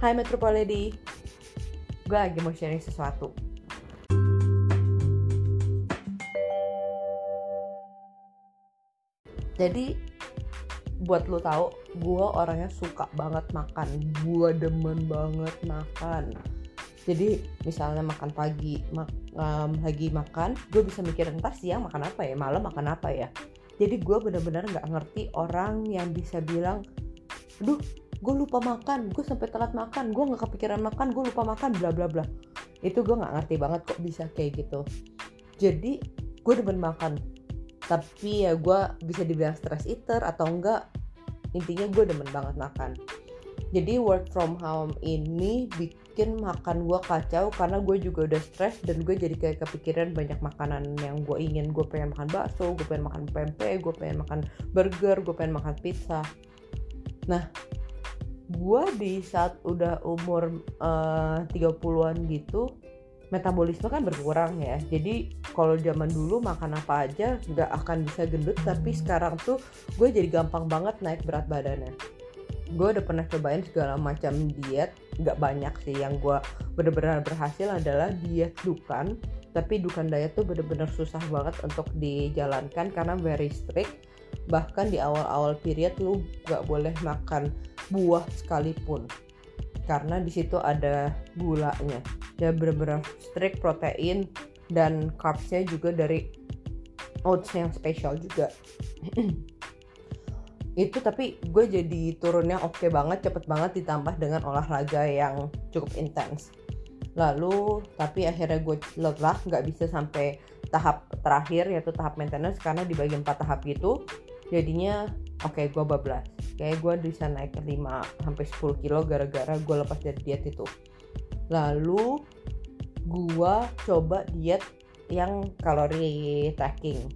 Hai Metropoledi Gue lagi mau sharing sesuatu. Jadi buat lo tahu gue orangnya suka banget makan. Gue demen banget makan. Jadi misalnya makan pagi mak um, lagi makan gue bisa mikir entar siang makan apa ya? Malam makan apa ya? Jadi gue bener-bener nggak ngerti orang yang bisa bilang aduh gue lupa makan gue sampai telat makan gue nggak kepikiran makan gue lupa makan bla bla bla. Itu gue nggak ngerti banget kok bisa kayak gitu. Jadi gue demen makan. Tapi ya gue bisa dibilang stress eater atau enggak intinya gue demen banget makan. Jadi work from home ini bikin makan gue kacau karena gue juga udah stress dan gue jadi kayak kepikiran banyak makanan yang gue ingin. Gue pengen makan bakso gue pengen makan pempek gue pengen makan burger gue pengen makan pizza. Nah gue di saat udah umur uh, 30-an gitu metabolisme kan berkurang ya. Jadi kalau zaman dulu makan apa aja nggak akan bisa gendut tapi sekarang tuh gue jadi gampang banget naik berat badannya. Gue udah pernah cobain segala macam diet nggak banyak sih. Yang gue bener-bener berhasil adalah diet dukan tapi dukan diet tuh bener-bener susah banget untuk dijalankan karena very strict. Bahkan di awal-awal period lu nggak boleh makan buah sekalipun. Karena di situ ada gulanya. Ya bener-bener strict protein dan carbsnya juga dari oats yang spesial juga. Itu tapi gue jadi turunnya oke okay banget cepet banget ditambah dengan olahraga yang cukup intens. Lalu tapi akhirnya gue lelah nggak bisa sampai tahap terakhir yaitu tahap maintenance karena dibagi empat tahap gitu jadinya oke okay, gue bablas. Kayak gue bisa naik ke 5 sampai 10 kilo gara-gara gue lepas dari diet itu. Lalu gue coba diet yang kalori tracking.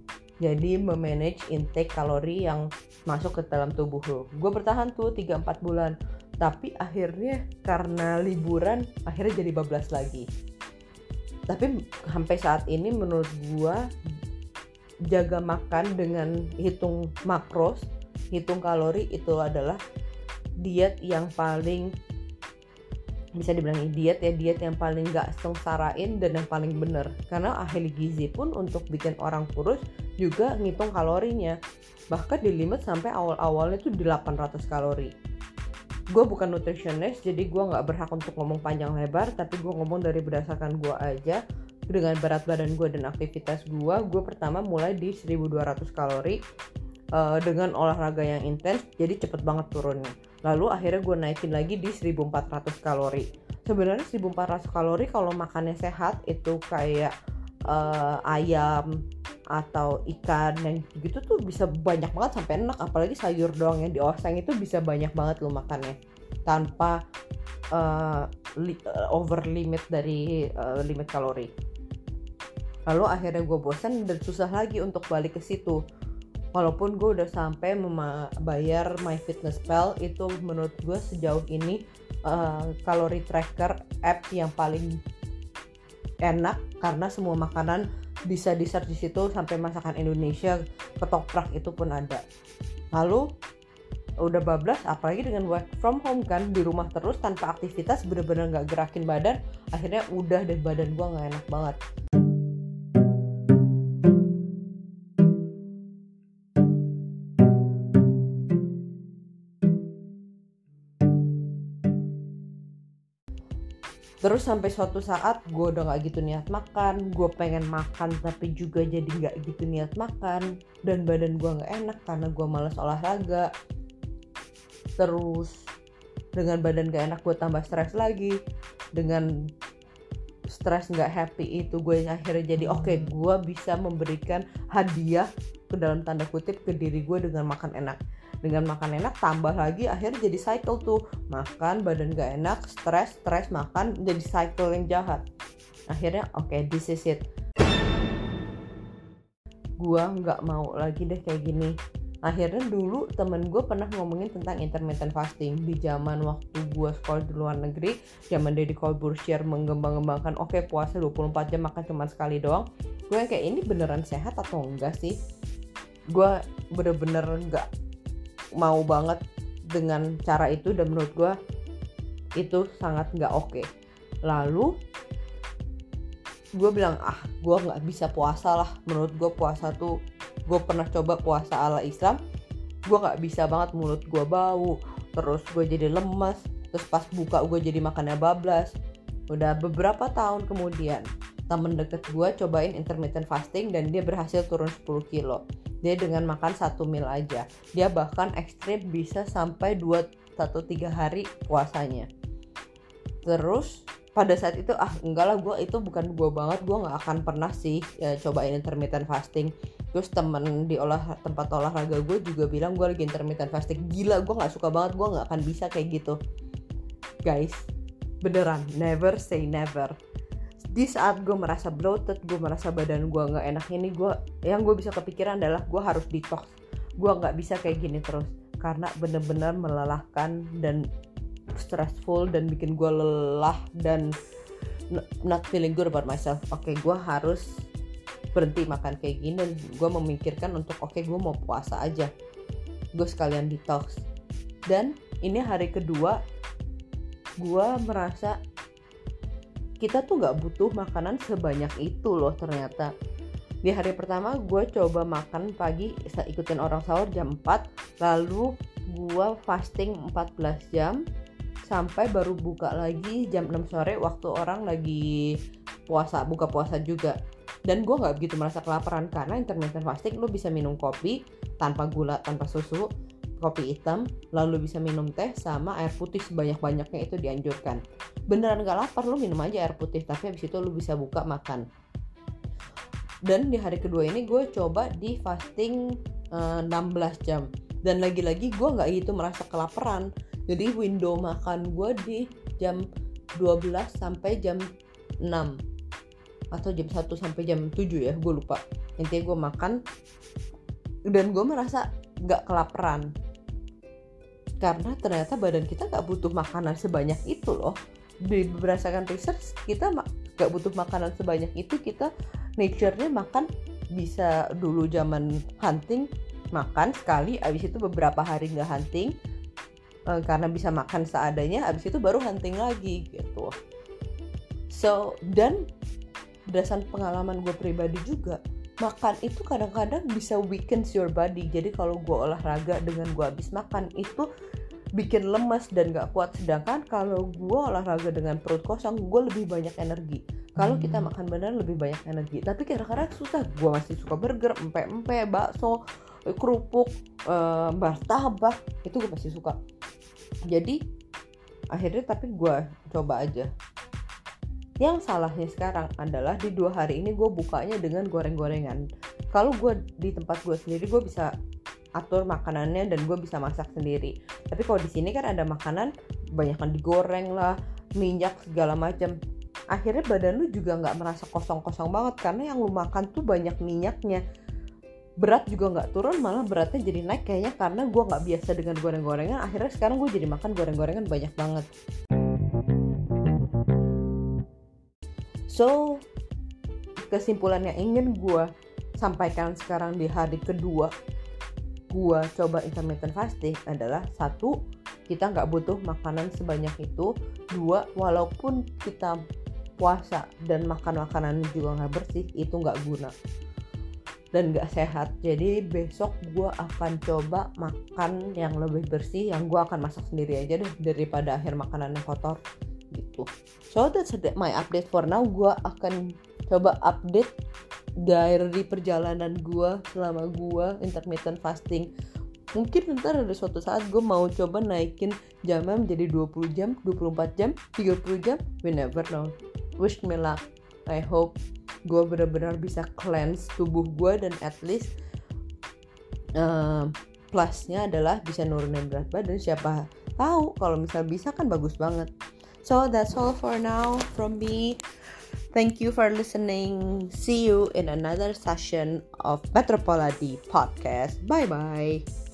Jadi memanage intake kalori yang masuk ke dalam tubuh lo gue bertahan tuh 3-4 bulan. Tapi akhirnya karena liburan akhirnya jadi bablas lagi. Tapi sampai saat ini menurut gue jaga makan dengan hitung makros hitung kalori itu adalah diet yang paling bisa dibilang diet ya diet yang paling gak sengsarain dan yang paling bener. Karena ahli gizi pun untuk bikin orang kurus juga ngitung kalorinya. Bahkan di limit sampai awal-awalnya di 800 kalori. Gue bukan nutritionist jadi gue nggak berhak untuk ngomong panjang lebar tapi gue ngomong dari berdasarkan gue aja. Dengan berat badan gue dan aktivitas gue gue pertama mulai di 1200 kalori uh, dengan olahraga yang intens jadi cepet banget turunnya. Lalu akhirnya gue naikin lagi di 1400 kalori. Sebenarnya 1400 kalori kalau makannya sehat itu kayak uh, ayam atau ikan yang gitu tuh bisa banyak banget sampai enak. Apalagi sayur doang yang di oseng itu bisa banyak banget lo makannya. Tanpa uh, li over limit dari uh, limit kalori. Lalu akhirnya gue bosan dan susah lagi untuk balik ke situ walaupun gue udah sampai membayar MyFitnessPal itu menurut gue sejauh ini uh, kalori tracker app yang paling enak karena semua makanan bisa di search di situ sampai masakan Indonesia ketoprak itu pun ada. Lalu udah bablas apalagi dengan work from home kan di rumah terus tanpa aktivitas bener-bener nggak gerakin badan akhirnya udah deh badan gue nggak enak banget terus sampai suatu saat gue udah gak gitu niat makan gue pengen makan tapi juga jadi gak gitu niat makan dan badan gue gak enak karena gue males olahraga. Terus dengan badan gak enak gue tambah stres lagi. Dengan stres gak happy itu gue akhirnya jadi oke okay, gue bisa memberikan hadiah ke dalam tanda kutip ke diri gue dengan makan enak dengan makan enak tambah lagi akhirnya jadi cycle tuh. Makan badan gak enak stres stres makan jadi cycle yang jahat. Akhirnya oke okay, this is it. Gua nggak mau lagi deh kayak gini. Akhirnya dulu temen gue pernah ngomongin tentang intermittent fasting. Di zaman waktu gue sekolah di luar negeri zaman Deddy Corbusier menggembang-gembangkan oke okay, puasa 24 jam makan cuma sekali doang. Gue kayak ini beneran sehat atau enggak sih? Gue bener-bener nggak mau banget dengan cara itu dan menurut gue itu sangat nggak oke. Okay. lalu gue bilang ah gue nggak bisa puasa lah. Menurut gue puasa tuh gue pernah coba puasa ala Islam gue nggak bisa banget mulut gue bau terus gue jadi lemas terus pas buka gue jadi makannya bablas. Udah beberapa tahun kemudian temen deket gue cobain intermittent fasting dan dia berhasil turun 10 kilo dia dengan makan satu mil aja. Dia bahkan ekstrim bisa sampai 2 atau 3 hari puasanya. Terus pada saat itu ah enggak lah gue itu bukan gue banget gue nggak akan pernah sih ya, cobain intermittent fasting. Terus temen di olah tempat olahraga gue juga bilang gue lagi intermittent fasting. Gila gue nggak suka banget gue nggak akan bisa kayak gitu. Guys beneran never say never. Di saat gue merasa bloated gue merasa badan gue nggak enak ini gue yang gue bisa kepikiran adalah gue harus detox. Gue nggak bisa kayak gini terus karena bener-bener melelahkan dan stressful dan bikin gue lelah dan not feeling good about myself. Oke okay, gue harus berhenti makan kayak gini dan gue memikirkan untuk oke okay, gue mau puasa aja. Gue sekalian detox. Dan ini hari kedua gue merasa kita tuh nggak butuh makanan sebanyak itu loh ternyata di hari pertama gue coba makan pagi ikutin orang sahur jam 4 lalu gue fasting 14 jam sampai baru buka lagi jam 6 sore waktu orang lagi puasa buka puasa juga. Dan gue nggak begitu merasa kelaparan karena intermittent fasting lo bisa minum kopi tanpa gula tanpa susu kopi hitam lalu bisa minum teh sama air putih sebanyak-banyaknya itu dianjurkan. Beneran gak lapar lo minum aja air putih tapi habis itu lo bisa buka makan dan di hari kedua ini gue coba di fasting uh, eh, 16 jam. Dan lagi-lagi gue nggak gitu merasa kelaparan. Jadi window makan gue di jam 12 sampai jam 6 atau jam 1 sampai jam 7 ya gue lupa. Intinya gue makan. Dan gue merasa gak kelaparan. Karena ternyata badan kita gak butuh makanan sebanyak itu loh. Berdasarkan research kita gak butuh makanan sebanyak itu kita nature-nya makan bisa dulu zaman hunting makan sekali abis itu beberapa hari nggak hunting uh, karena bisa makan seadanya abis itu baru hunting lagi gitu. So dan berdasarkan pengalaman gue pribadi juga makan itu kadang-kadang bisa weakens your body. Jadi kalau gue olahraga dengan gue habis makan itu bikin lemes dan gak kuat. Sedangkan kalau gue olahraga dengan perut kosong gue lebih banyak energi kalau kita makan benar lebih banyak energi. Tapi kadang-kadang susah. Gue masih suka burger empe-empe bakso kerupuk uh, martabak. Itu gue masih suka. Jadi akhirnya tapi gue coba aja. Yang salahnya sekarang adalah di dua hari ini gue bukanya dengan goreng-gorengan. Kalau gue di tempat gue sendiri gue bisa atur makanannya dan gue bisa masak sendiri. Tapi kalau di sini kan ada makanan banyak digoreng lah minyak segala macam akhirnya badan lu juga nggak merasa kosong-kosong banget karena yang lu makan tuh banyak minyaknya. Berat juga nggak turun malah beratnya jadi naik kayaknya karena gue nggak biasa dengan goreng-gorengan. Akhirnya sekarang gue jadi makan goreng-gorengan banyak banget. So kesimpulan yang ingin gue sampaikan sekarang di hari kedua gue coba intermittent fasting adalah satu kita nggak butuh makanan sebanyak itu. Dua walaupun kita puasa dan makan makanan juga nggak bersih itu nggak guna dan gak sehat. Jadi besok gue akan coba makan yang lebih bersih yang gue akan masak sendiri aja deh daripada akhir makanan yang kotor gitu. So that's my update for now. Gue akan coba update dari perjalanan gue selama gue intermittent fasting. Mungkin ntar ada suatu saat gue mau coba naikin jamnya menjadi 20 jam 24 jam 30 jam. We never know wish me luck. I hope gue benar-benar bisa cleanse tubuh gue dan at least uh, plusnya adalah bisa nurunin berat badan. Siapa tahu kalau misal bisa kan bagus banget. So that's all for now from me. Thank you for listening. See you in another session of Metropoladi podcast. Bye bye